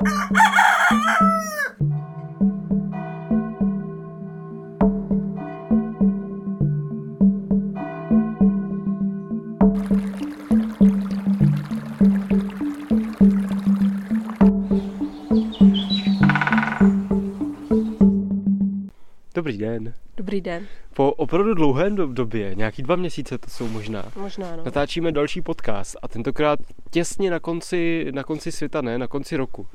Dobrý den. Dobrý den. Po opravdu dlouhé do- době, nějaký dva měsíce to jsou možná, Možná, no. natáčíme další podcast a tentokrát těsně na konci, na konci světa, ne, na konci roku.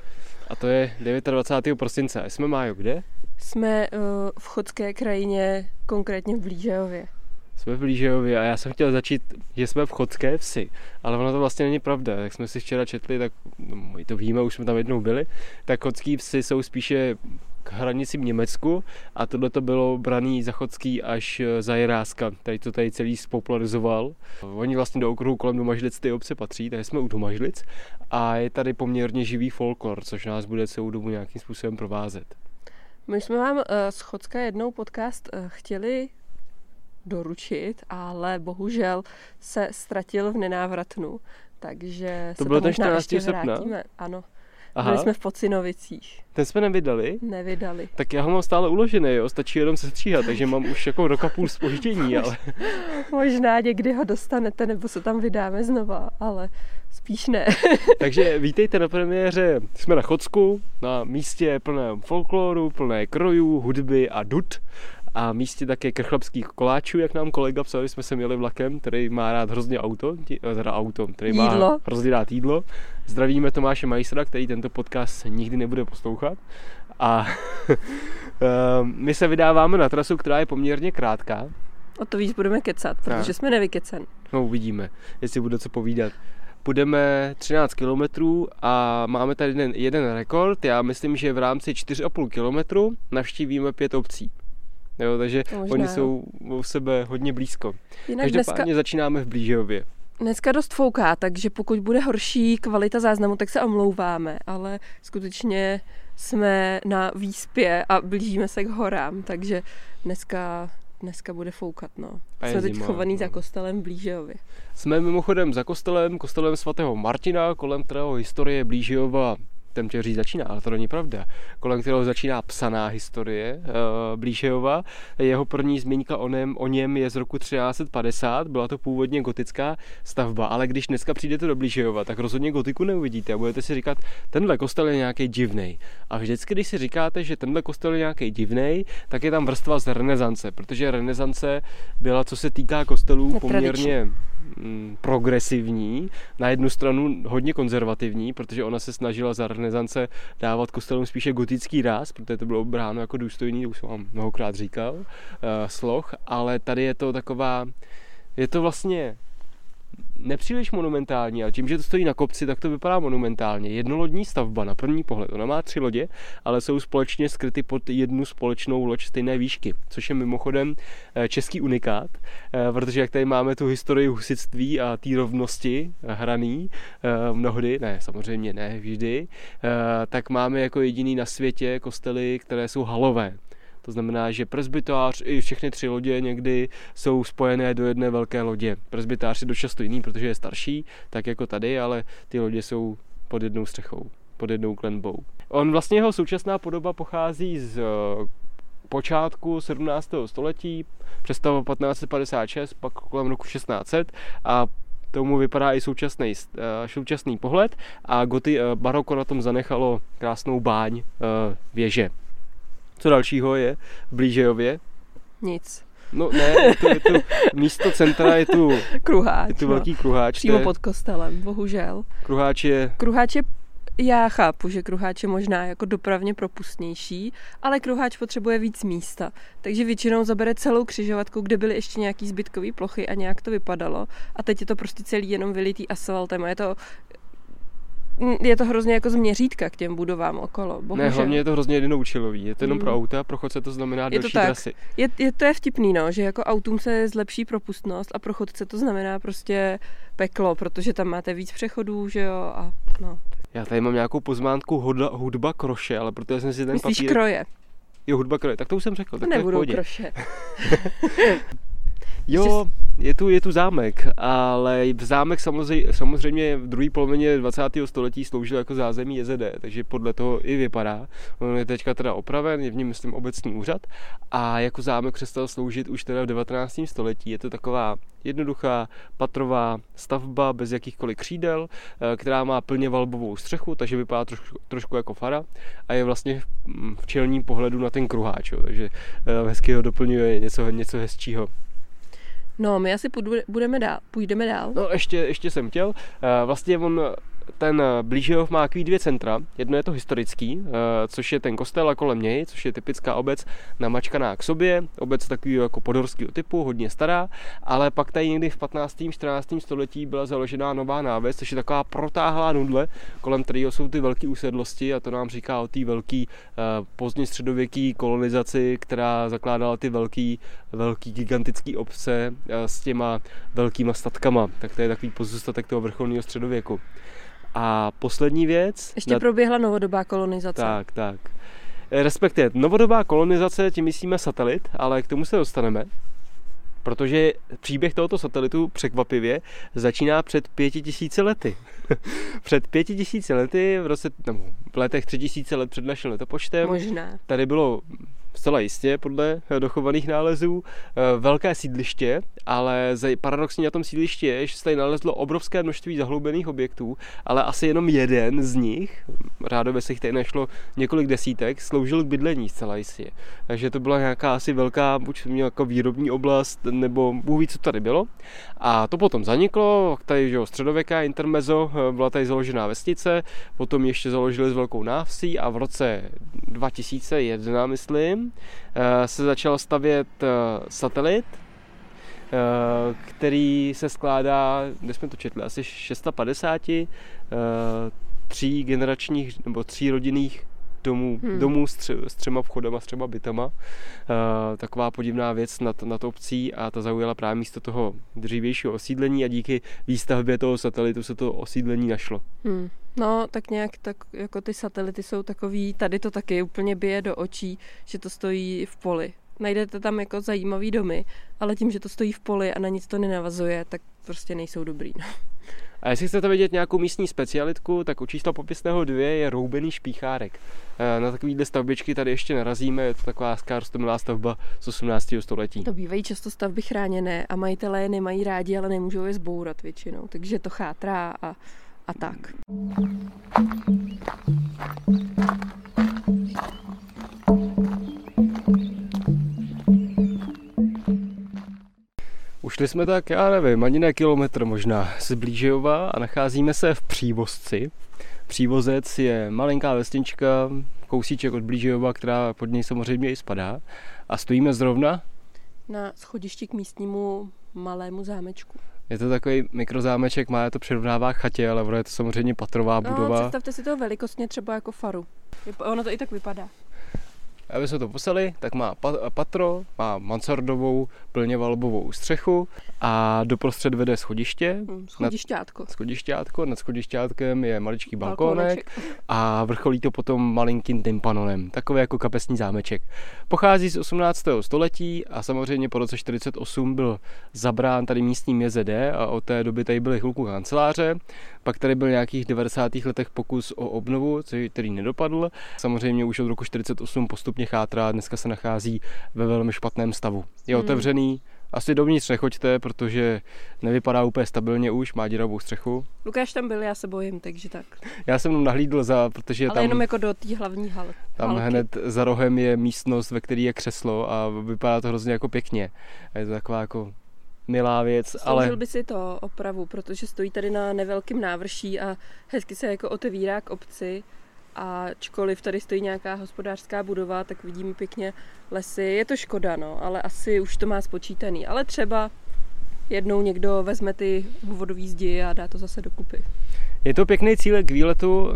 A to je 29. prosince. A jsme Májo, kde? Jsme uh, v chodské krajině, konkrétně v Blížejově. Jsme v Blížejově a já jsem chtěl začít, že jsme v Chodské vsi, ale ono to vlastně není pravda. Jak jsme si včera četli, tak no, my to víme, už jsme tam jednou byli, tak chodský vsi jsou spíše k hranicím Německu a tohle to bylo braný za chodský až za Jiráska, tady to tady celý spopularizoval. Oni vlastně do okruhu kolem Domažlic ty obce patří, tady jsme u Domažlic a je tady poměrně živý folklor, což nás bude celou dobu nějakým způsobem provázet. My jsme vám uh, z Chodska jednou podcast uh, chtěli doručit, ale bohužel se ztratil v nenávratnu, takže To se bylo ten možná 14. ještě srpna? vrátíme. Ano, Aha, byli jsme v Pocinovicích, ten jsme nevydali. nevydali. Tak já ho mám stále uložený, jo, stačí jenom se stříhat, takže mám už jako roka půl spoždění, ale Možná někdy ho dostanete, nebo se tam vydáme znova, ale spíš ne. takže vítejte na premiéře. Jsme na Chodsku, na místě plném folkloru, plné krojů, hudby a dud a místě také krchlebských koláčů, jak nám kolega psal, když jsme se měli vlakem, který má rád hrozně auto, teda auto, který má Jídlo. hrozně rád jídlo. Zdravíme Tomáše Majstra, který tento podcast nikdy nebude poslouchat. A ehm, my se vydáváme na trasu, která je poměrně krátká, O to víc budeme kecat, protože jsme nevykecen. No uvidíme, jestli bude co povídat. Půjdeme 13 kilometrů a máme tady jeden, jeden rekord. Já myslím, že v rámci 4,5 kilometru navštívíme pět obcí. Jo, takže možná, oni jo. jsou u sebe hodně blízko. Jinak Každopádně dneska, začínáme v Blížejově. Dneska dost fouká, takže pokud bude horší kvalita záznamu, tak se omlouváme, ale skutečně jsme na výspě a blížíme se k horám, takže dneska, dneska bude foukat. No. A Jsme teď zima, chovaný no. za kostelem v Blížejově. Jsme mimochodem za kostelem, kostelem svatého Martina, kolem kterého historie Blížejova ten říct začíná, ale to není pravda. Kolem kterého začíná psaná historie uh, Blížejova. Jeho první zmínka o něm, o něm je z roku 1350, byla to původně gotická stavba, ale když dneska přijdete do Blížejova, tak rozhodně gotiku neuvidíte a budete si říkat, tenhle kostel je nějaký divný. A vždycky, když si říkáte, že tenhle kostel je nějaký divný, tak je tam vrstva z renesance, protože renesance byla, co se týká kostelů, poměrně mm, progresivní, na jednu stranu hodně konzervativní, protože ona se snažila za renesance dávat kostelům spíše gotický ráz, protože to bylo bráno jako důstojný, to už jsem vám mnohokrát říkal, uh, sloh, ale tady je to taková, je to vlastně nepříliš monumentální, ale tím, že to stojí na kopci, tak to vypadá monumentálně. Jednolodní stavba na první pohled. Ona má tři lodě, ale jsou společně skryty pod jednu společnou loď stejné výšky, což je mimochodem eh, český unikát, eh, protože jak tady máme tu historii husitství a té rovnosti eh, hraný, mnohdy, ne, samozřejmě ne vždy, tak máme jako jediný na světě kostely, které jsou halové. To znamená, že presbytář i všechny tři lodě někdy jsou spojené do jedné velké lodě. Presbytář je dost často jiný, protože je starší, tak jako tady, ale ty lodě jsou pod jednou střechou, pod jednou klenbou. On vlastně jeho současná podoba pochází z eh, počátku 17. století, přestava 1556, pak kolem roku 1600 a tomu vypadá i současný, eh, současný pohled a goty, eh, baroko na tom zanechalo krásnou báň věže. Co dalšího je v Blížejově? Nic. No ne, je tu, je tu, místo centra je tu, Kruháč. je tu no. velký kruháč. Přímo je- pod kostelem, bohužel. Kruháč je, Kruháč je já chápu, že kruháč je možná jako dopravně propustnější, ale kruháč potřebuje víc místa. Takže většinou zabere celou křižovatku, kde byly ještě nějaký zbytkové plochy a nějak to vypadalo. A teď je to prostě celý jenom vylitý asfaltem a je to je to hrozně jako z měřítka k těm budovám okolo. Bohužel. ne, hlavně je to hrozně jednoučilový. Je to jenom Mm. pro auta, pro chodce to znamená Je to delší tak. trasy. Je, je, to je vtipný, no, že jako autům se zlepší propustnost a pro chodce to znamená prostě peklo, protože tam máte víc přechodů, že jo, a no. Já tady mám nějakou pozvánku hudba, hudba kroše, ale protože jsem si ten Myslíš papír... kroje? Jo, hudba kroje, tak to už jsem řekl. To Tak nebudou kroše. Jo, je tu, je tu zámek, ale zámek samozřejmě, samozřejmě v druhé polovině 20. století sloužil jako zázemí JZD, takže podle toho i vypadá. On je teďka teda opraven, je v něm, myslím, obecní úřad a jako zámek přestal sloužit už teda v 19. století. Je to taková jednoduchá patrová stavba bez jakýchkoliv křídel, eh, která má plně valbovou střechu, takže vypadá trošku, trošku jako fara a je vlastně v čelním pohledu na ten kruháč, jo, takže eh, hezky ho doplňuje něco, něco hezčího. No, my asi budeme dál, půjdeme dál. No, ještě, ještě jsem chtěl. Eh, vlastně on ten eh, Blížehov má takový dvě centra. Jedno je to historický, eh, což je ten kostel a kolem něj, což je typická obec namačkaná k sobě, obec takový jako podorského typu, hodně stará, ale pak tady někdy v 15. 14. století byla založena nová náves, což je taková protáhlá nudle, kolem kterého jsou ty velké usedlosti a to nám říká o té velké pozdně středověké kolonizaci, která zakládala ty velký, velký gigantický obce s těma velkýma statkama. Tak to je takový pozůstatek toho vrcholného středověku. A poslední věc... Ještě na... proběhla novodobá kolonizace. Tak, tak. Eh, respektive, novodobá kolonizace, tím myslíme satelit, ale k tomu se dostaneme. Protože příběh tohoto satelitu překvapivě začíná před pěti tisíci lety. před pěti tisíci lety, v, roce, nebo v letech tři tisíce let před naším letopočtem, Možná. tady bylo zcela jistě podle dochovaných nálezů, eh, velké sídliště, ale paradoxně na tom sídlišti je, že se tady nalezlo obrovské množství zahloubených objektů, ale asi jenom jeden z nich, rádově se jich tady našlo několik desítek, sloužil k bydlení zcela jistě. Takže to byla nějaká asi velká, buď jako výrobní oblast, nebo Bůh ví, co tady bylo. A to potom zaniklo, tady že jo, středověká intermezo, eh, byla tady založená vesnice, potom ještě založili s velkou návsí a v roce 2001, myslím, Eh, se začal stavět eh, satelit, eh, který se skládá, kde jsme to četli, asi 650 tří generačních nebo tří rodinných domů, hmm. domů s, tři, s třema vchodama, s třema bytama. Uh, taková podivná věc nad, nad obcí a ta zaujala právě místo toho dřívějšího osídlení a díky výstavbě toho satelitu se to osídlení našlo. Hmm. No, tak nějak tak, jako ty satelity jsou takový, tady to taky úplně bije do očí, že to stojí v poli. Najdete tam jako zajímavý domy, ale tím, že to stojí v poli a na nic to nenavazuje, tak prostě nejsou dobrý. No. A jestli chcete vidět nějakou místní specialitku, tak u čísla popisného dvě je roubený špíchárek. Eh, na takovýhle stavbičky tady ještě narazíme, je to taková skárostomilá stavba z 18. století. To bývají často stavby chráněné a majitelé je nemají rádi, ale nemůžou je zbourat většinou, takže to chátrá a, a tak. Ušli jsme tak, já nevím, ani ne kilometr možná z Blížejova a nacházíme se v Přívozci. Přívozec je malinká vesnička, kousíček od Blížejova, která pod něj samozřejmě i spadá. A stojíme zrovna na schodišti k místnímu malému zámečku. Je to takový mikrozámeček, má to přirovnává chatě, ale je to samozřejmě patrová no, budova. Představte si to velikostně třeba jako faru. Ono to i tak vypadá. Aby jsme to poseli, tak má patro, má mansardovou plně valbovou střechu a doprostřed vede schodiště. Hmm, schodišťátko. Nad, schodišťátko, nad schodišťátkem je maličký balkónek a vrcholí to potom malinkým tympanonem. Takový jako kapesní zámeček. Pochází z 18. století a samozřejmě po roce 48 byl zabrán tady místním JZD a od té doby tady byly chvilku kanceláře. Pak tady byl nějakých 90. letech pokus o obnovu, který nedopadl. Samozřejmě už od roku 48 postupně chátrá, dneska se nachází ve velmi špatném stavu. Je hmm. otevřený, asi dovnitř nechoďte, protože nevypadá úplně stabilně už, má děravou střechu. Lukáš tam byl, já se bojím, takže tak. Já jsem tam nahlídl za, protože Ale tam... jenom jako do té hlavní hal. Tam halky. hned za rohem je místnost, ve které je křeslo a vypadá to hrozně jako pěkně. A je to taková jako milá věc. Sloužil ale... by si to opravu, protože stojí tady na nevelkém návrší a hezky se jako otevírá k obci. A čkoliv tady stojí nějaká hospodářská budova, tak vidíme pěkně lesy. Je to škoda, no, ale asi už to má spočítaný. Ale třeba jednou někdo vezme ty vodový zdi a dá to zase dokupy. Je to pěkný cíl k výletu.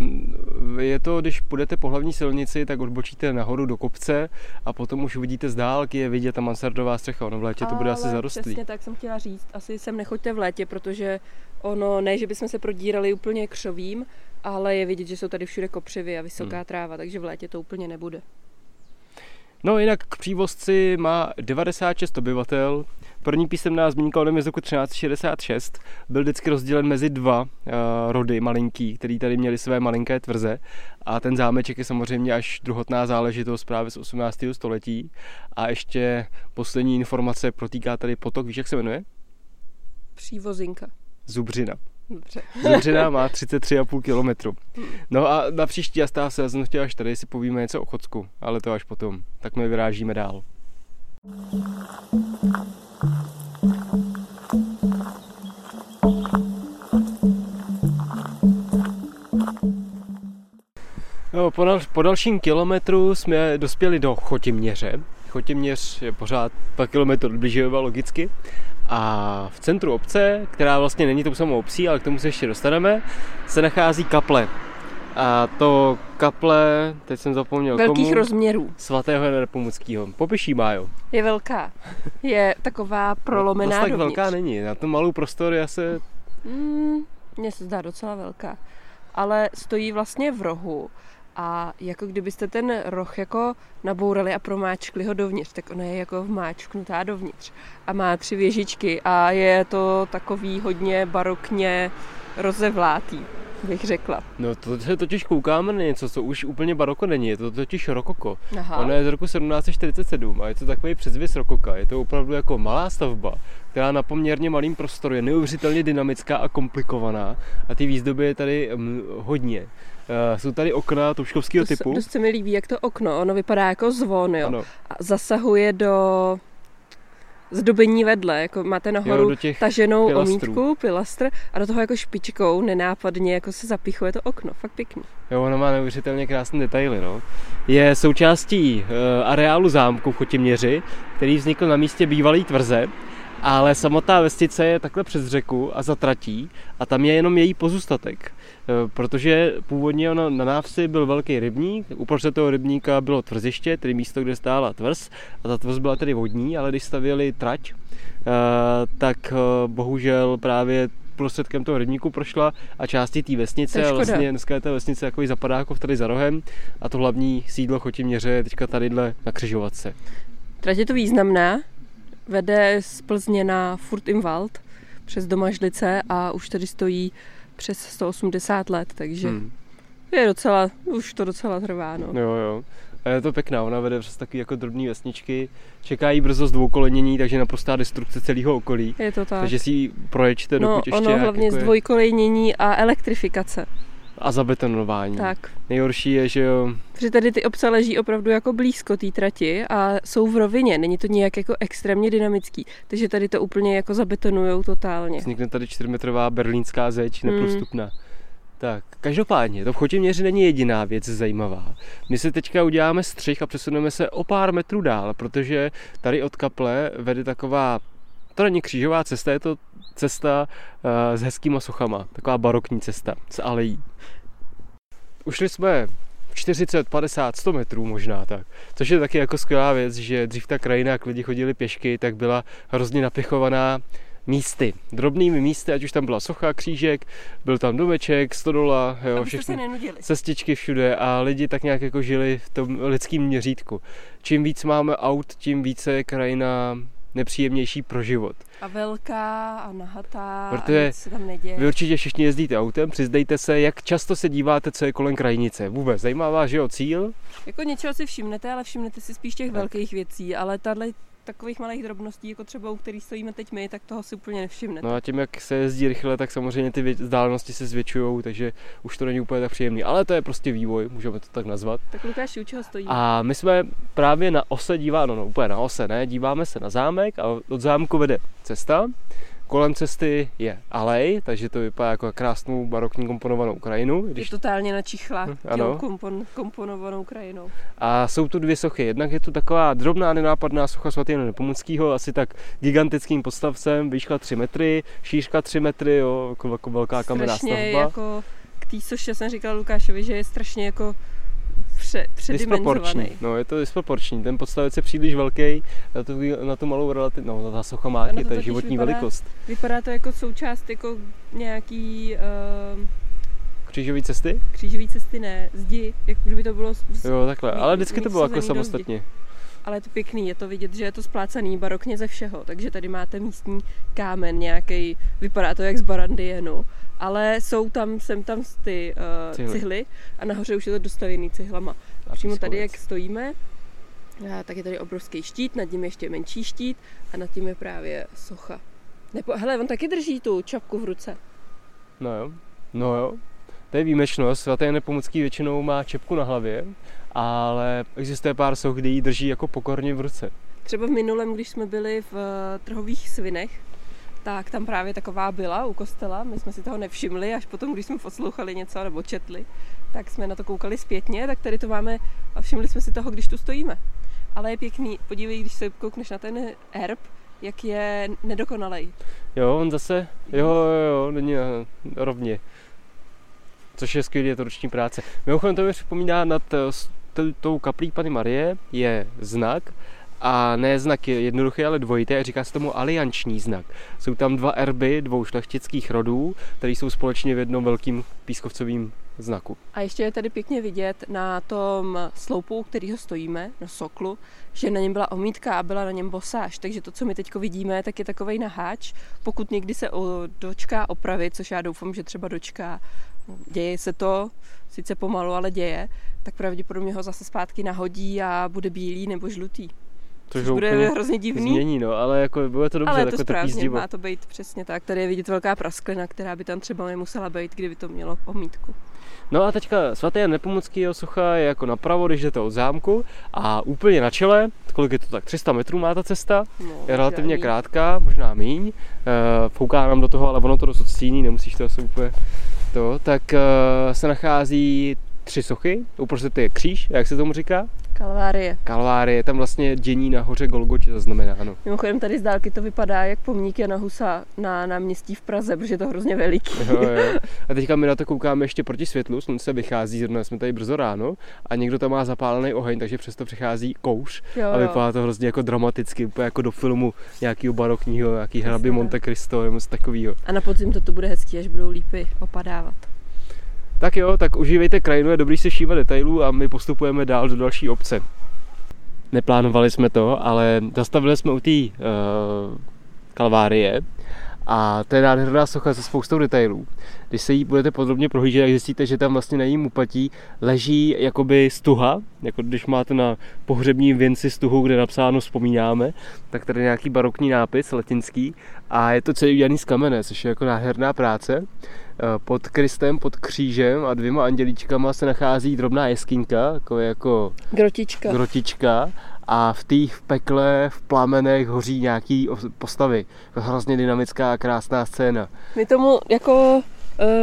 Je to, když půjdete po hlavní silnici, tak odbočíte nahoru do kopce a potom už vidíte z dálky, je vidět ta mansardová střecha. Ono v létě to bude asi zarostlý. Přesně tak jsem chtěla říct. Asi sem nechoďte v létě, protože ono, ne, že bychom se prodírali úplně křovím, ale je vidět, že jsou tady všude kopřivy a vysoká hmm. tráva, takže v létě to úplně nebude. No jinak k přívozci má 96 obyvatel, První písemná zmínka o něm je z roku 1366. Byl vždycky rozdělen mezi dva uh, rody malinký, který tady měli své malinké tvrze. A ten zámeček je samozřejmě až druhotná záležitost právě z 18. století. A ještě poslední informace protýká tady potok, víš, jak se jmenuje? Přívozinka. Zubřina. Dobře. Zubřina má 33,5 kilometru. No a na příští a se jsem chtěl až tady si povíme něco o Chodsku, ale to až potom. Tak my vyrážíme dál. No, po, dal, po dalším kilometru jsme dospěli do Chotiměře. Chotiměř je pořád 2 km od Bližejova logicky. A v centru obce, která vlastně není tou samou obcí, ale k tomu se ještě dostaneme, se nachází kaple. A to kaple, teď jsem zapomněl Velkých komu, rozměrů. svatého Jana Nepomuckého. Popiší Májo. Je velká. Je taková prolomená Zas tak dovnitř. velká není. Na tom malou prostor je asi... Mm, mně se zdá docela velká. Ale stojí vlastně v rohu a jako kdybyste ten roh jako nabourali a promáčkli ho dovnitř, tak ona je jako vmáčknutá dovnitř a má tři věžičky a je to takový hodně barokně rozevlátý, bych řekla. No to se totiž koukáme na něco, co už úplně baroko není, je to totiž rokoko. Aha. Ono je z roku 1747 a je to takový předzvěs rokoka. Je to opravdu jako malá stavba, která na poměrně malým prostoru je neuvěřitelně dynamická a komplikovaná a ty výzdoby je tady mm, hodně. Uh, jsou tady okna touškovského Dost, typu. dost se mi líbí, jak to okno, ono vypadá jako zvon, jo. Ano, A zasahuje do zdobení vedle, jako máte nahoru jo, taženou pilastrů. omítku, pilastr a do toho jako špičkou nenápadně jako se zapichuje to okno, fakt pěkný. Jo, ono má neuvěřitelně krásné detaily. No. Je součástí e, areálu zámku v Chotiměři, který vznikl na místě bývalé tvrze, ale samotná vesnice je takhle přes řeku a zatratí a tam je jenom její pozůstatek. E, protože původně ono, na návsi byl velký rybník, uprostřed toho rybníka bylo tvrziště, tedy místo, kde stála tvrz a ta tvrz byla tedy vodní, ale když stavěli trať, e, tak e, bohužel právě prostředkem toho rybníku prošla a části té vesnice. A vlastně dneska je ta vesnice takový zapadákov tady za rohem a to hlavní sídlo Chotiměře je teďka tadyhle na křižovatce. Trať je to významná, vede z Plzně na Furt im Wald přes Domažlice a už tady stojí přes 180 let, takže hmm. Je docela, už to docela trvá, no. Jo, jo. A je to pěkná, ona vede přes takový jako drobný vesničky. Čeká jí brzo zdvoukolenění, takže naprostá destrukce celého okolí. Je to tak. Takže si ji proječte, No, dokud ještě ono nějak hlavně jako je- zdvojkolejnění a elektrifikace. A zabetonování. Tak. Nejhorší je, že jo, Protože tady ty obce leží opravdu jako blízko té trati a jsou v rovině, není to nějak jako extrémně dynamický, takže tady to úplně jako zabetonujou totálně. vznikne tady 4metrová berlínská zeď, Hmm. neprostupná. Tak, každopádně, to v Chotiměři není jediná věc zajímavá. My se teďka uděláme střih a přesuneme se o pár metrů dál, protože tady od kaple vede taková, to není křížová cesta, je to cesta uh, s hezkýma sochama, taková barokní cesta s alejí. Ušli jsme 40, 50, 100 metrů možná tak. Což je taky jako skvělá věc, že dřív ta krajina, jak lidi chodili pěšky, tak byla hrozně napěchovaná místy, drobnými místy, ať už tam byla socha, křížek, byl tam domeček, stodola, jo, se všechny nenudili. cestičky všude a lidi tak nějak jako žili v tom lidském měřítku. Čím víc máme aut, tím více je krajina nepříjemnější pro život. A velká a nahatá Protože a nic se tam neděje. Vy určitě všichni jezdíte autem, přizdejte se, jak často se díváte, co je kolem krajnice. Vůbec zajímá vás, že jo, cíl? Jako něčeho si všimnete, ale všimnete si spíš těch velkých věcí, ale tahle takových malých drobností, jako třeba u kterých stojíme teď my, tak toho si úplně nevšimnete. No a tím, jak se jezdí rychle, tak samozřejmě ty vzdálenosti se zvětšují, takže už to není úplně tak příjemný. Ale to je prostě vývoj, můžeme to tak nazvat. Tak Lukáši, u čeho stojíme? A my jsme právě na ose díváme, no, no úplně na ose, ne, díváme se na zámek a od zámku vede cesta. Kolem cesty je alej, takže to vypadá jako krásnou barokní komponovanou krajinu. Je Když... totálně načichla Hm, ano. kompon, komponovanou krajinou. A jsou tu dvě sochy. Jednak je tu taková drobná nenápadná socha svatého Nepomuckého, asi tak gigantickým postavcem, výška 3 metry, šířka 3 metry, jo, jako, jako velká kamenná stavba. jako k té soše jsem říkala Lukášovi, že je strašně jako pře, předimenzovaný. Disproporční. No, je to disproporční. Ten podstavec je příliš velký na tu, na tu malou relativ... No, ta socha má to to je životní vypadá- velikost. Vypadá to jako součást jako nějaký uh, Křížové cesty? křížové cesty, ne, zdi, jak kdyby to bylo z, Jo, takhle. Ale vždycky to bylo jako samostatně. ale je to pěkný, je to vidět, že je to splácaný barokně ze všeho, takže tady máte místní kámen nějaký, vypadá to jak z barandienu, ale jsou tam, sem tam ty uh, Cihly. cihly a nahoře už je to dostavěný cihlama. A Přímo tady, jak stojíme, a tak je tady obrovský štít, nad tím ještě menší štít a nad tím je právě socha. Nebo, hele, on taky drží tu čapku v ruce. No jo, no jo. To je výjimečnost, svaté Nepomucký většinou má čepku na hlavě, ale existuje pár soch, kdy ji drží jako pokorně v ruce. Třeba v minulém, když jsme byli v eh, trhových svinech, tak tam právě taková byla u kostela. My jsme si toho nevšimli, až potom, když jsme poslouchali něco nebo četli, tak jsme na to koukali zpětně, tak tady to máme a všimli jsme si toho, když tu stojíme. Ale je pěkný, podívej, když se koukneš na ten erb, jak je nedokonalej. Jo, on zase, jo, jo, jo, není eh, rovně. Což je skvělé, je to ruční práce. Mimochodem to mi připomíná nad eh, tou kaplí Pany Marie je znak, a ne znak je jednoduchý, ale dvojitý a říká se tomu alianční znak. Jsou tam dva erby dvou šlechtických rodů, které jsou společně v jednom velkým pískovcovým znaku. A ještě je tady pěkně vidět na tom sloupu, u kterého stojíme, na soklu, že na něm byla omítka a byla na něm bosáž. Takže to, co my teď vidíme, tak je takový naháč. Pokud někdy se dočká opravy, což já doufám, že třeba dočká, děje se to, sice pomalu, ale děje, tak pravděpodobně ho zase zpátky nahodí a bude bílý nebo žlutý. Což, Což bude hrozně divný. Změní, no, ale jako bylo to dobře, ale je to správně, má to být přesně tak. Tady je vidět velká prasklina, která by tam třeba nemusela být, kdyby to mělo omítku. No a teďka svatý Jan Nepomuckýho socha je jako napravo, když jdete od zámku a úplně na čele, kolik je to tak, 300 metrů má ta cesta, No, je relativně žádný. krátká, možná míň, e, fouká nám do toho, ale ono to dost odstíní, nemusíš to asi úplně to, tak e, se nachází tři sochy, uprostřed je kříž, jak se tomu říká, Kalvárie. kalvárie, tam vlastně dění na hoře Golgotě zaznamenáno. Mimochodem tady z dálky to vypadá jak pomník Jana Husa na náměstí v Praze, protože je to hrozně veliký. Jo, jo. A teďka my na to koukáme ještě proti světlu, slunce vychází, zrovna jsme tady brzo ráno a někdo tam má zapálený oheň, takže přesto přichází kouř Jo, a jo. vypadá to hrozně jako dramaticky, úplně jako do filmu nějakého barokního, nějaký hrabě. Monte Cristo nebo něco takového. A na podzim to tu bude hezký, až budou lípy opadávat. Tak jo, tak užívejte krajinu, je dobrý si všímat detailů a my postupujeme dál do další obce. Neplánovali jsme to, ale zastavili jsme u té uh, kalvárie a to je nádherná socha se spoustou detailů. Když se jí budete podrobně prohlížet, tak zjistíte, že tam vlastně na jejím upatí leží jakoby stuha, jako když máte na pohřebním věnci stuhu, kde napsáno vzpomínáme, tak tady nějaký barokní nápis latinský a je to celý udělaný z kamene, což je jako nádherná práce. Eh, Pod Kristem, pod křížem a dvěma andělíčkama se nachází drobná jeskyňka, jako jako Grotička. grotička a v té v pekle, v plamenech hoří nějaký os- postavy. Je hrozně dynamická a krásná scéna. My tomu jako uh,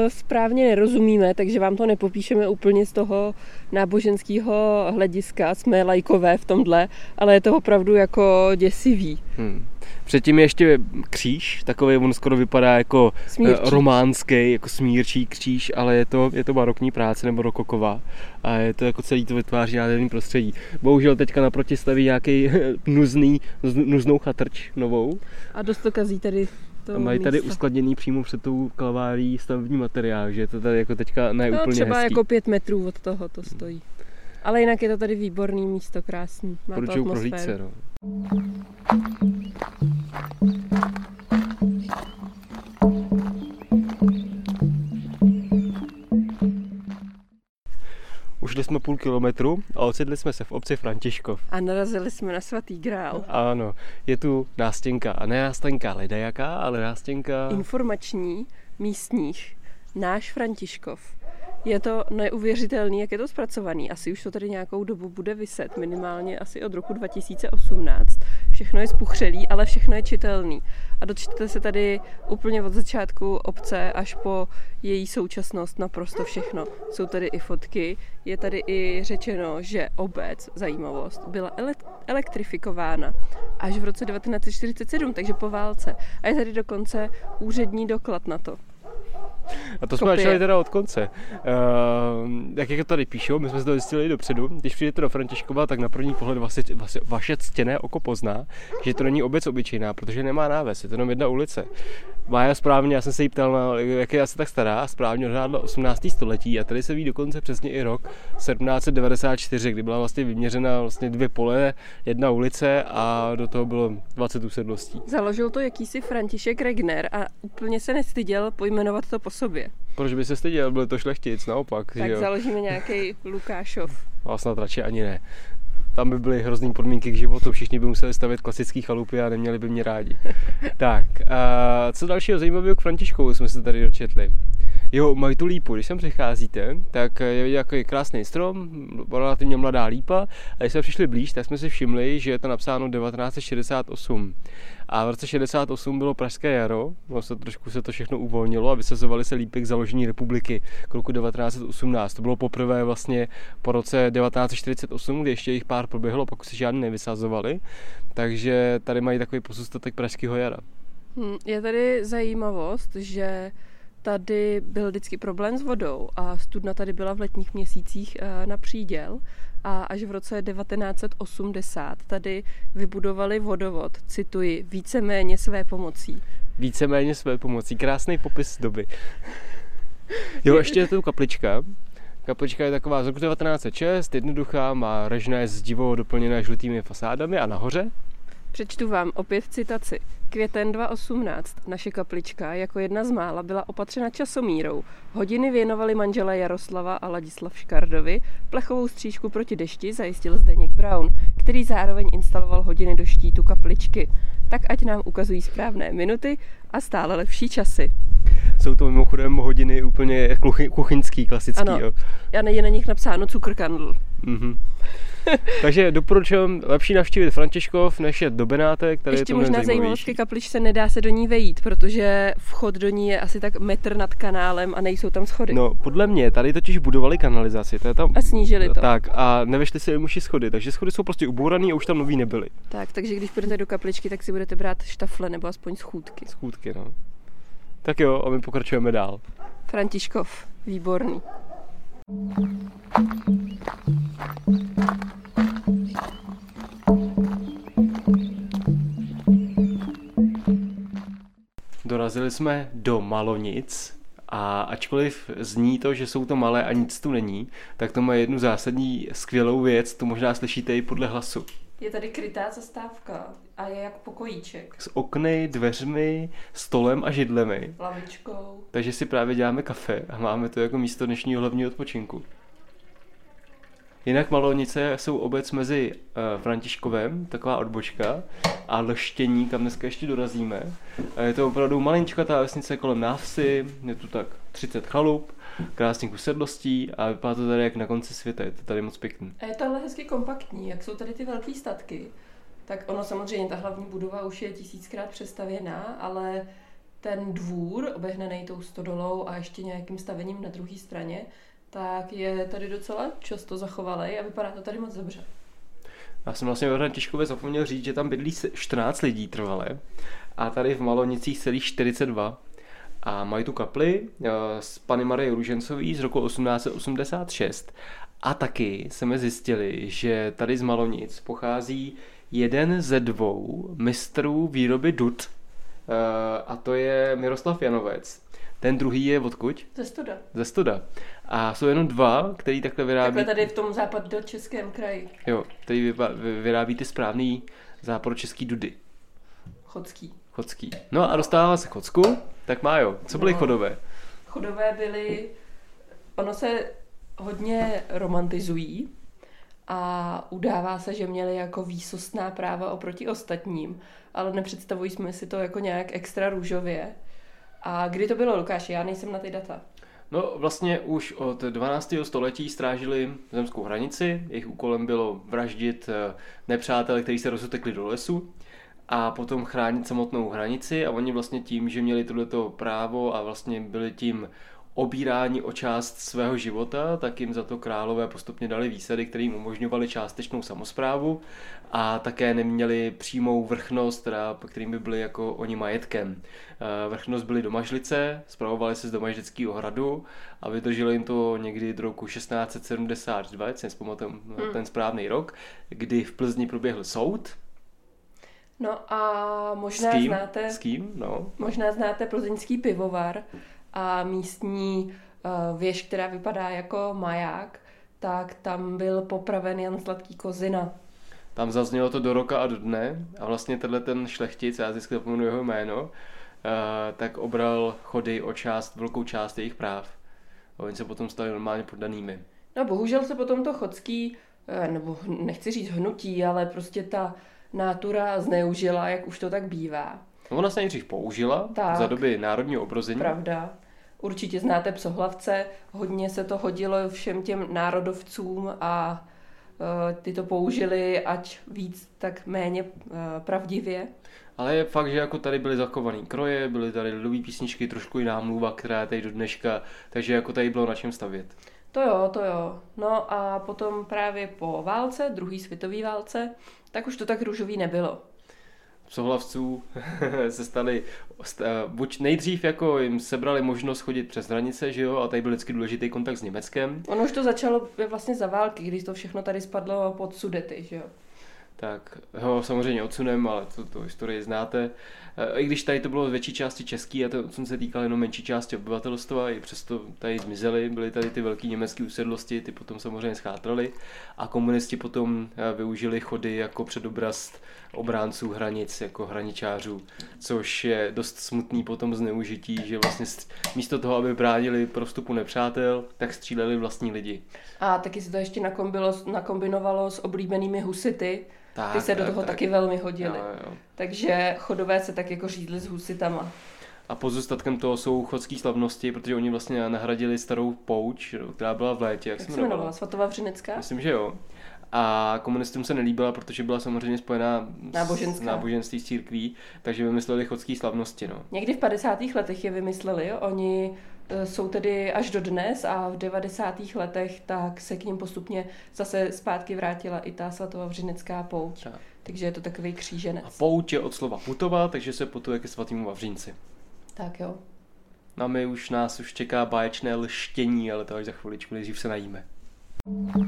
správně nerozumíme, takže vám to nepopíšeme úplně z toho náboženského hlediska. Jsme lajkové v tomhle, ale je to opravdu jako děsivý. Hmm. Předtím je ještě kříž, takový on skoro vypadá jako Smírčí. eh, románský, jako smírčí kříž, ale je to, je to barokní práce nebo rokoková. A je to jako celý to vytváří nádherný prostředí. Bohužel teďka naproti staví nějaký nuzný, nuz- nuznou chatrč novou. A dost to kazí tady to A mají tady místo. uskladněný přímo před tou kalvárií stavební materiál, že je to tady jako teďka ne No, úplně třeba hezký. jako pět metrů od toho to stojí. Ale jinak je to tady výborný místo, krásný. Má to atmosféru. no. Ušli jsme půl kilometru a ocitli jsme se v obci Františkov. A narazili jsme na svatý grál. Ano, je tu nástěnka a ne nástěnka ledajaká, ale nástěnka... Informační místních. Náš Františkov. Je to neuvěřitelný, jak je to zpracovaný. Asi už to tady nějakou dobu bude vyset, minimálně asi od roku 2018. Všechno je spuchřelý, ale všechno je čitelný. A dočtete se tady úplně od začátku obce až po její současnost naprosto všechno. Jsou tady i fotky, je tady i řečeno, že obec, zajímavost, byla ele- elektrifikována až v roce 1947, takže po válce. A je tady dokonce úřední doklad na to. A to jsme kopie. začali teda od konce. Uh, jak je to tady píšou, my jsme se to zjistili dopředu. Když přijdete do Františkova, tak na první pohled vaše, vaše, vaše ctěné oko pozná, že to není obec obyčejná, protože nemá náves, je to jenom jedna ulice. Mája správně, já jsem se jí ptal, na, jak je asi tak stará, správně odhádla 18. století a tady se ví dokonce přesně i rok 1794, kdy byla vlastně vyměřena vlastně dvě pole, jedna ulice a do toho bylo 20 usedlostí. Založil to jakýsi František Regner a úplně se nestyděl pojmenovat to po sobě. Proč by se styděl, byl to šlechtic, naopak. Tak jo. založíme nějaký Lukášov. A snad radši ani ne tam by byly hrozný podmínky k životu, všichni by museli stavět klasický chalupy a neměli by mě rádi. tak, a co dalšího zajímavého k Františkovu jsme se tady dočetli. Jo, mají tu lípu, když sem přicházíte, tak je jako krásný strom, relativně mladá lípa a když jsme přišli blíž, tak jsme si všimli, že je to napsáno 1968. A v roce 68 bylo Pražské jaro, vlastně trošku se to všechno uvolnilo a vysazovali se lípy k založení republiky k roku 1918. To bylo poprvé vlastně po roce 1948, kdy ještě jich pár proběhlo, pokud se žádný nevysazovali. Takže tady mají takový pozůstatek Pražského jara. Hm, je tady zajímavost, že tady byl vždycky problém s vodou a studna tady byla v letních měsících eh, na příděl a až v roce 1980 tady vybudovali vodovod, cituji, víceméně své pomocí. Víceméně své pomocí, krásný popis doby. Jo, ještě je tu kaplička. Kaplička je taková z roku 1906, jednoduchá, má režné zdivo doplněné žlutými fasádami a nahoře Přečtu vám opět citaci. Květen 2018. Naše kaplička jako jedna z mála byla opatřena časomírou. Hodiny věnovali manželé Jaroslava a Ladislav Škardovi. Plechovou střížku proti dešti zajistil Zdeněk Brown, který zároveň instaloval hodiny do štítu kapličky. Tak ať nám ukazují správné minuty a stále lepší časy. Jsou to mimochodem hodiny úplně kuchyňský, klasický. Ano, jo. já je na nich napsáno cukrkandl. Mm-hmm. Takže doporučuji lepší navštívit Františkov, než je do Benátek, tady Ještě je to možná zajímavost ke kapličce, nedá se do ní vejít, protože vchod do ní je asi tak metr nad kanálem a nejsou tam schody. No, podle mě, tady totiž budovali kanalizaci, to je tam... A snížili to. Tak, a nevešli si muši schody, takže schody jsou prostě ubouraný a už tam nový nebyly. Tak, takže když půjdete do kapličky, tak si budete brát štafle nebo aspoň schůdky. Schůdky, no. Tak jo, a my pokračujeme dál. Františkov, výborný. Dorazili jsme do Malonic a ačkoliv zní to, že jsou to malé a nic tu není, tak to má jednu zásadní skvělou věc, to možná slyšíte i podle hlasu. Je tady krytá zastávka a je jak pokojíček. S okny, dveřmi, stolem a židlemi. Lavičkou. Takže si právě děláme kafe a máme to jako místo dnešního hlavního odpočinku. Jinak Malonice jsou obec mezi uh, Františkovem, taková odbočka, a Lštění, kam dneska ještě dorazíme. A je to opravdu ta vesnice kolem návsi, je tu tak 30 chalup, krásných usedlostí a vypadá to tady jak na konci světa, je to tady moc pěkný. A je to ale hezky kompaktní, jak jsou tady ty velké statky. Tak ono samozřejmě, ta hlavní budova už je tisíckrát přestavěná, ale ten dvůr, obehnaný tou stodolou a ještě nějakým stavením na druhé straně, tak je tady docela často zachovalý a vypadá to tady moc dobře. Já jsem vlastně ve Františkově zapomněl říct, že tam bydlí 14 lidí trvalé a tady v Malonicích celých 42. A mají tu kapli s Pany Marie Ružencový z roku 1886. A taky jsme zjistili, že tady z Malonic pochází jeden ze dvou mistrů výroby dut, a to je Miroslav Janovec. Ten druhý je odkud? Ze Stoda. Ze Stoda. A jsou jenom dva, který takhle vyrábí... Takhle tady v tom západ do českém kraji. Jo, který vyrábí ty správný český dudy. Chodský. Chodský. No a dostává se Chodsku, tak má jo. Co byly no, chodové? Chodové byly... Ono se hodně romantizují a udává se, že měli jako výsostná práva oproti ostatním, ale nepředstavují jsme si to jako nějak extra růžově. A kdy to bylo, Lukáši? Já nejsem na ty data. No vlastně už od 12. století strážili zemskou hranici, jejich úkolem bylo vraždit eh, nepřátele, kteří se rozutekli do lesu a potom chránit samotnou hranici a oni vlastně tím, že měli tohleto právo a vlastně byli tím obírání o část svého života, tak jim za to králové postupně dali výsady, které jim umožňovaly částečnou samozprávu a také neměli přímou vrchnost, teda, kterým by byli jako oni majetkem. Eh, vrchnost byly domažlice, spravovali se z domažlického hradu a vydrželo jim to někdy do roku 1672, jsem zpamatuju hmm. ten správný rok, kdy v Plzni proběhl soud, No a možná S kým? znáte, S kým? No. možná znáte plzeňský pivovar a místní uh, věž, která vypadá jako maják, tak tam byl popraven Jan Sladký Kozina. Tam zaznělo to do roka a do dne a vlastně tenhle ten šlechtic, já vždycky zapomenu jeho jméno, eh, tak obral chody o část, velkou část jejich práv. A oni se potom stali normálně poddanými. No bohužel se potom to chodský, eh, nebo nechci říct hnutí, ale prostě ta nátura zneužila, jak už to tak bývá. No, ona se nejdřív použila Tak. za doby národního obrození. Pravda. Určitě znáte psohlavce, hodně se to hodilo všem těm národovcům a eh, ty to použili, ať víc, tak méně eh, pravdivě. Ale je fakt, že jako tady byly zachovaný kroje, byly tady lidové písničky, trošku jiná mluva, která je tady do dneška, takže jako tady bylo na čem stavět. To jo, to jo. No a potom právě po válce, druhý světové válce, tak už to tak růžový nebylo. Psohlavců se stali, st- eh, buď nejdřív jako jim sebrali možnost chodit přes hranice, že jo, a tady byl vždycky důležitý kontakt s Německem, Ono už to začalo vlastně za války, když to všechno tady spadlo pod Sudety, že jo. Tak ho samozřejmě odsunem, ale to, to historii znáte. Eh, I když tady to bylo z větší části český a to odsun se týkal jenom menší části obyvatelstva, i přesto tady zmizely, byly tady ty velké německé usedlosti, ty potom samozřejmě schátraly a komunisti potom eh, využili chody jako předobraz obránců hranic, jako hraničářů, což je dost smutný potom zneužití, že vlastně st- místo toho, aby bránili prostupu nepřátel, tak stříleli vlastní lidi. A taky se to ještě nakombinovalo s oblíbenými husity, Tak, ty se do tak, toho tak. taky velmi hodily. Jo, jo. Takže chodové se tak jako řídli s husitama. A pozůstatkem toho jsou chodské slavnosti, protože oni vlastně nahradili starou pouč, která byla v létě, jak, Jak se jmenovala? Svatová Vřenecká? Myslím, že jo. A komunistům se nelíbila, protože byla samozřejmě spojená s náboženství s církví, takže vymysleli chodské slavnosti. No. Někdy v 50. letech je vymysleli, oni e, jsou tedy až do dnes a v 90. letech tak se k ním postupně zase zpátky vrátila i ta svatová vřinecká pouť. Tak. Takže je to takový A kříženec. pouč je od slova putovat, takže se putuje ke svatýmu Vavřínci. Tak jo. No a my už nás už čeká báječné lštění, ale to až za chviličku, nejdřív se najíme. Dorazili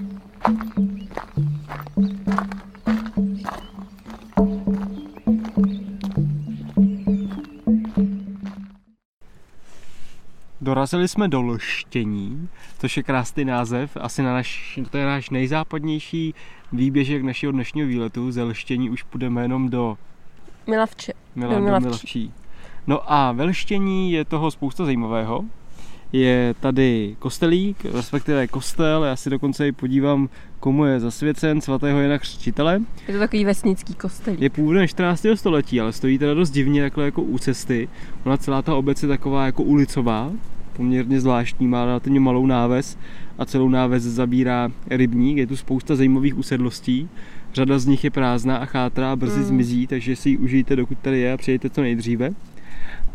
jsme do Lštění, což je krásný název, asi na naš, to je náš nejzápadnější výběžek našeho dnešního výletu. Ze Lštění už půjdeme jenom do Milavče. Milan Do do Milavčí. Milavčí. No a ve Lštění je toho spousta zajímavého. Je tady kostelík, respektive kostel, já si dokonce i podívám, komu je zasvěcen, svatého Jana Křtitele. Je to takový vesnický kostel. Je původem 14. století, ale stojí teda dost divně takhle jako u cesty. Ona celá ta obec je taková jako ulicová, poměrně zvláštní, má relativně malou náves a celou náves zabírá rybník. Je tu spousta zajímavých usedlostí. Řada z nich je prázdná a chátrá, brzy Mm. zmizí, takže si ji užijte, dokud tady je a přijďte co nejdříve.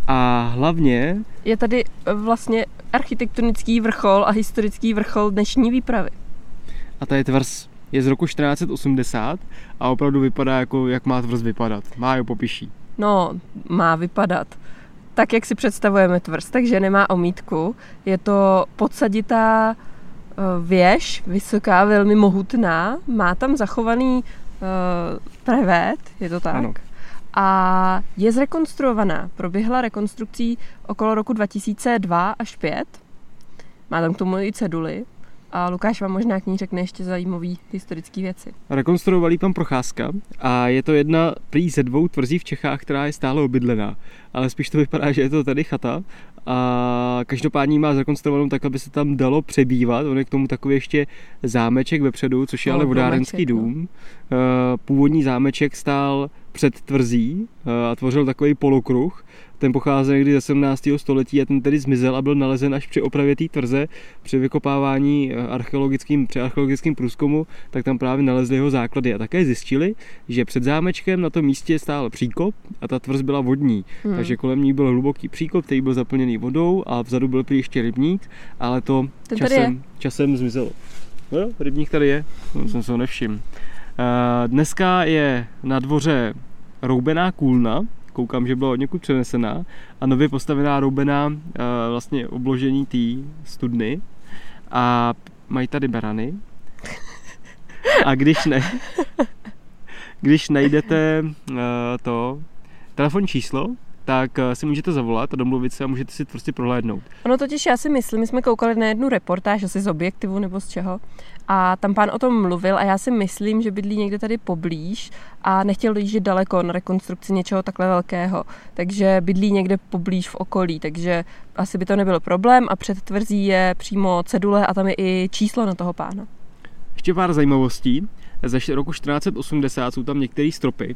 A hlavně Je tady e, vlastně architektonický vrchol a historický vrchol dnešní výpravy. A ta je tvrz je z roku 1480 a opravdu vypadá jako, jak má tvrz vypadat. Má jo popiší. No, má vypadat tak, jak si představujeme tvrz, takže nemá omítku. Je to podsaditá e, věž, vysoká, velmi mohutná. Má tam zachovaný uh, prevét, je to tak? Ano. A je zrekonstruovaná. Proběhla rekonstrukcí okolo roku 2002 až 5. Má tam k tomu i ceduly. A Lukáš vám možná k ní řekne ještě zajímavé historické věci. Rekonstruoval ji pan Procházka a je to jedna prý ze dvou tvrzí v Čechách, která je stále obydlená. Ale spíš to vypadá, že je to tady chata a každopádně má zrekonstruovanou tak, aby se tam dalo přebývat. On je k tomu takový ještě zámeček vepředu, což je No, ale vodárenský no. dům. Eh, Původní zámeček stál před tvrzí eh, a tvořil takový polokruh. Ten pocházel někdy ze 17. století a ten tedy zmizel a byl nalezen až při opravě té tvrze, při vykopávání eh, archeologickým, při archeologickém průzkumu, tak tam právě nalezli jeho základy a také zjistili, že před zámečkem na tom místě stál příkop a ta tvrz byla vodní, Hmm. takže kolem ní byl hluboký příkop, který byl zaplněný vodou a vzadu byl prý ještě rybník, ale to Ten časem, časem zmizelo. No jo, rybník tady je, to jsem se ho nevšiml. Eh, Dneska je na dvoře roubená kůlna, koukám, že byla od někud přenesená, a nově postavená roubená eh, vlastně obložení té studny a mají tady berany. A když ne, když najdete uh, to telefonní číslo, tak eh, si můžete zavolat a domluvit se a můžete si prostě prohlédnout. Ono totiž, já si myslím, my jsme koukali na jednu reportáž, asi z objektivu nebo z čeho, a tam pán o tom mluvil a já si myslím, že bydlí někde tady poblíž a nechtěl jít daleko na rekonstrukci něčeho takhle velkého. Takže bydlí někde poblíž v okolí, takže asi by to nebyl problém a před tvrzí je přímo cedule a tam je i číslo na toho pána. Ještě pár zajímavostí. Ze roku 1480 jsou tam některé stropy,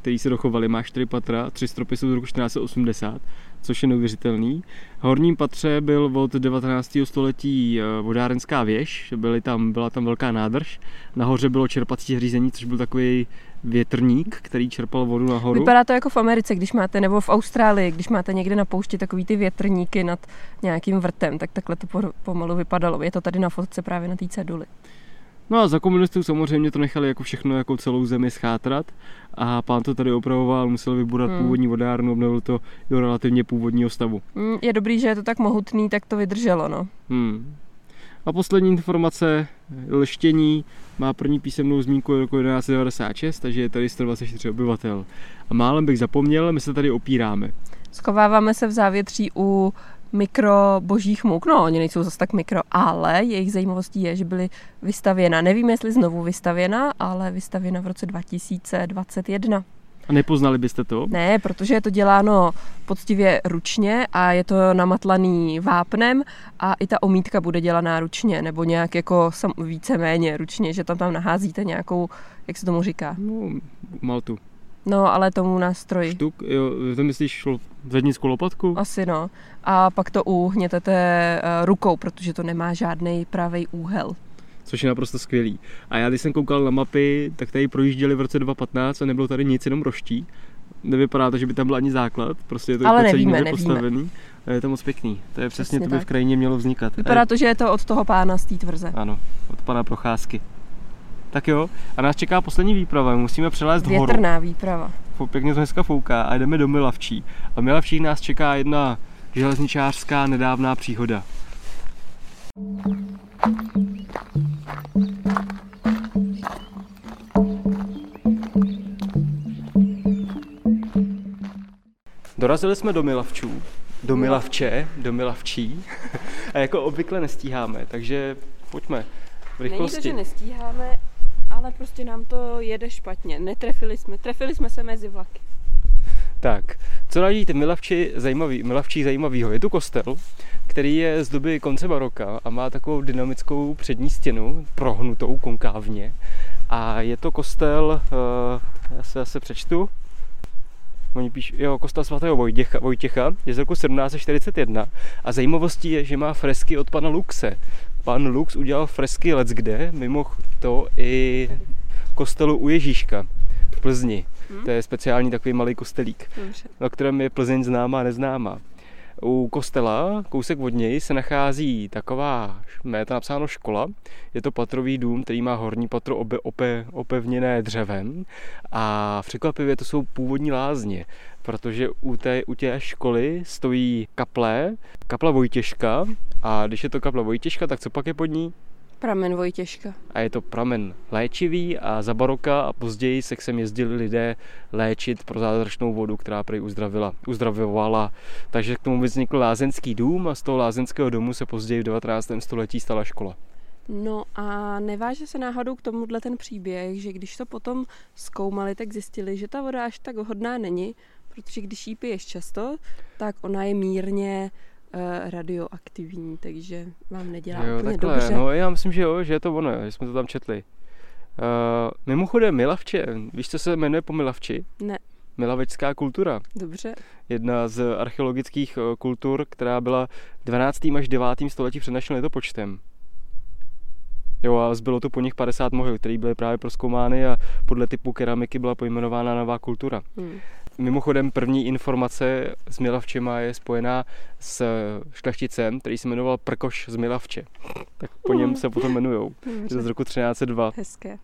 které se dochovaly. Má čtyři patra, tři stropy jsou z roku 1480, což je neuvěřitelný. V horním patře byl od 19. století eh, vodárenská věž, byly tam, byla tam velká nádrž. Nahoře bylo čerpací řízení, což byl takový větrník, který čerpal vodu nahoru. Vypadá to jako v Americe, když máte, nebo v Austrálii, když máte někde na poušti takový ty větrníky nad nějakým vrtem, tak takhle to pomalu vypadalo. Je to tady na fotce právě na té ceduli. No a za komunistů samozřejmě to nechali jako všechno, jako celou zemi schátrat a pán to tady opravoval, musel vybudat hmm. původní vodárnu, obnovil to do relativně původního stavu. Hmm, je dobrý, že je to tak mohutný, tak to vydrželo, no. Hmm. A poslední informace, leštění má první písemnou zmínku roku 1996, takže je tady 124 obyvatel. A málem bych zapomněl, my se tady opíráme. Schováváme se v závětří u mikro božích muk. No, oni nejsou zase tak mikro, ale jejich zajímavostí je, že byly vystavěna, nevím jestli znovu vystavěna, ale vystavěna v roce 2021. A nepoznali byste to? Ne, protože je to děláno poctivě ručně a je to namatlaný vápnem a i ta omítka bude dělaná ručně, nebo nějak jako sam, víceméně ručně, že tam tam naházíte nějakou, jak se tomu říká? No, maltu. No, ale tomu nástroji. Štuk, jo, to myslíš zednickou lopatku? Asi no. A pak to uhnětete eh, rukou, protože to nemá žádný pravý úhel. Což je naprosto skvělý. A já když jsem koukal na mapy, tak tady projížděli v roce 2015 a nebylo tady nic, jenom roští. Nevypadá to, že by tam byl ani základ, prostě je to Ale jako nevíme, celý nevíme. postavený. A je to moc pěkný. To je přesně, Přesně to by tak. v krajině mělo vznikat. Vypadá A to, že je to od toho pána z té tvrze. Ano, od pana Procházky. Tak jo, a nás čeká poslední výprava, my musíme přelézt horu. Větrná výprava. Pěkně to dneska fouká a jdeme do Milavčí. A v Milavčích nás čeká jedna železničářská nedávná příhoda. Dorazili jsme do Milavčů, do Milavče, do Milavčí a jako obvykle nestíháme, takže pojďme v Není to, rychlosti. že nestíháme, ale prostě nám to jede špatně. Netrefili jsme, trefili jsme se mezi vlaky. Tak, co najdete v Milavči zajímavý, Milavčí zajímavýho? Je tu kostel, který je z doby konce baroka a má takovou dynamickou přední stěnu, prohnutou konkávně. A je to kostel, uh, já se zase přečtu, Oni píš, jo, kostel svatého Vojtěcha, Vojtěcha je z roku 1741 a zajímavostí je, že má fresky od pana Luxe. Pan Lux udělal fresky leckde, mimo to i kostelu u Ježíška v Plzni. Hm? To je speciální takový malý kostelík Dobře. na kterém je Plzeň známá a neznámá. U kostela, kousek od něj, se nachází taková, je to napsáno škola, je to patrový dům, který má horní patro obe, ope, opevněné dřevem a překvapivě to jsou původní lázně, protože u té, u té školy stojí kaple, kapla Vojtěžka a když je to kapla Vojtěžka, tak co pak je pod ní? Pramen Vojtěžka. a je to pramen léčivý a za baroka a později se sem jezdili lidé léčit pro zázračnou vodu, která prý uzdravila, uzdravovala. Takže k tomu vznikl lázeňský dům a z toho lázeňského domu se později v 19. století stala škola. No a neváže se náhodou k tomuhle ten příběh, že když to potom zkoumali, tak zjistili, že ta voda až tak hodná není, protože když ji piješ často, tak ona je mírně uh, radioaktivní, takže vám nedělá jo, úplně takhle, dobře. no já myslím, že jo, že je to ono, že jsme to tam četli. Uh, mimochodem Milavče, víš, co se jmenuje po Milavči? Ne, Milavečská kultura. dobře. jedna z archeologických eh, kultur, která byla 12. až 9. století před naším letopočtem. Jo a zbylo tu po nich 50 mohyl, které byly právě proskoumány a podle typu keramiky byla pojmenována nová kultura. Hm. Mimochodem první informace s Milavčema je spojená s šlechticem, který se jmenoval Prkoš z Milavče. Tak po něm se potom jmenujou. Je to z roku 1302. Hezké.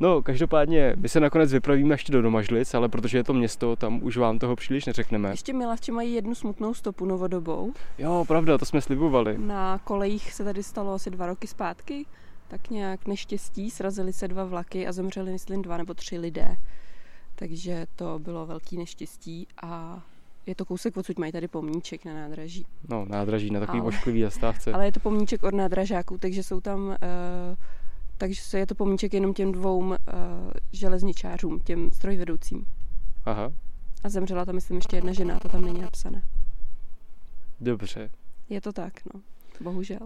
No, každopádně, my se nakonec vypravíme ještě do Domažlic, ale protože je to město, tam už vám toho příliš neřekneme. Ještě Milavči mají jednu smutnou stopu novodobou. Jo, pravda, to jsme slibovali. Na kolejích se tady stalo asi dva roky zpátky. Tak nějak neštěstí, srazili se dva vlaky a zemřeli, myslím, dva nebo tři lidé. Takže to bylo velký neštěstí a je to kousek odsud, mají tady pomníček na nádraží. No, nádraží na takový Ale- ošklivý zastávce. Ale je to pomníček od nádražáků, takže jsou tam, uh, takže se je to pomníček jenom těm dvou uh, železničářům, těm strojvedoucím. Aha, A zemřela tam, myslím, ještě jedna žena, to tam není napsané. dobře. Je to tak, no. Bohužel.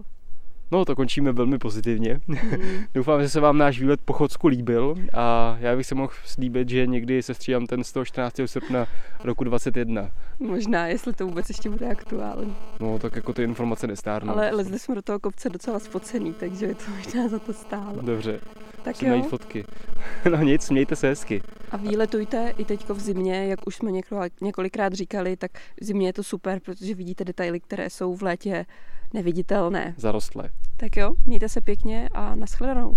No, to končíme velmi pozitivně. Mm. Doufám, že se vám náš výlet po Chodsku líbil a já bych se mohl slíbit, že někdy se střídám ten z toho 14. srpna roku 21. Možná, jestli to vůbec ještě bude aktuální. No, tak jako ty informace nestárnou. Ale lezli jsme do toho kopce docela spocený, takže je to možná za to stálo. Dobře, Tak musím najít jo. fotky. no nic, mějte se hezky. A výletujte i teďko v zimě, jak už jsme několik- několikrát říkali, tak v zimě je to super, protože vidíte detaily, které jsou v létě neviditelné. Zarostlé. Tak jo, mějte se pěkně a nashledanou.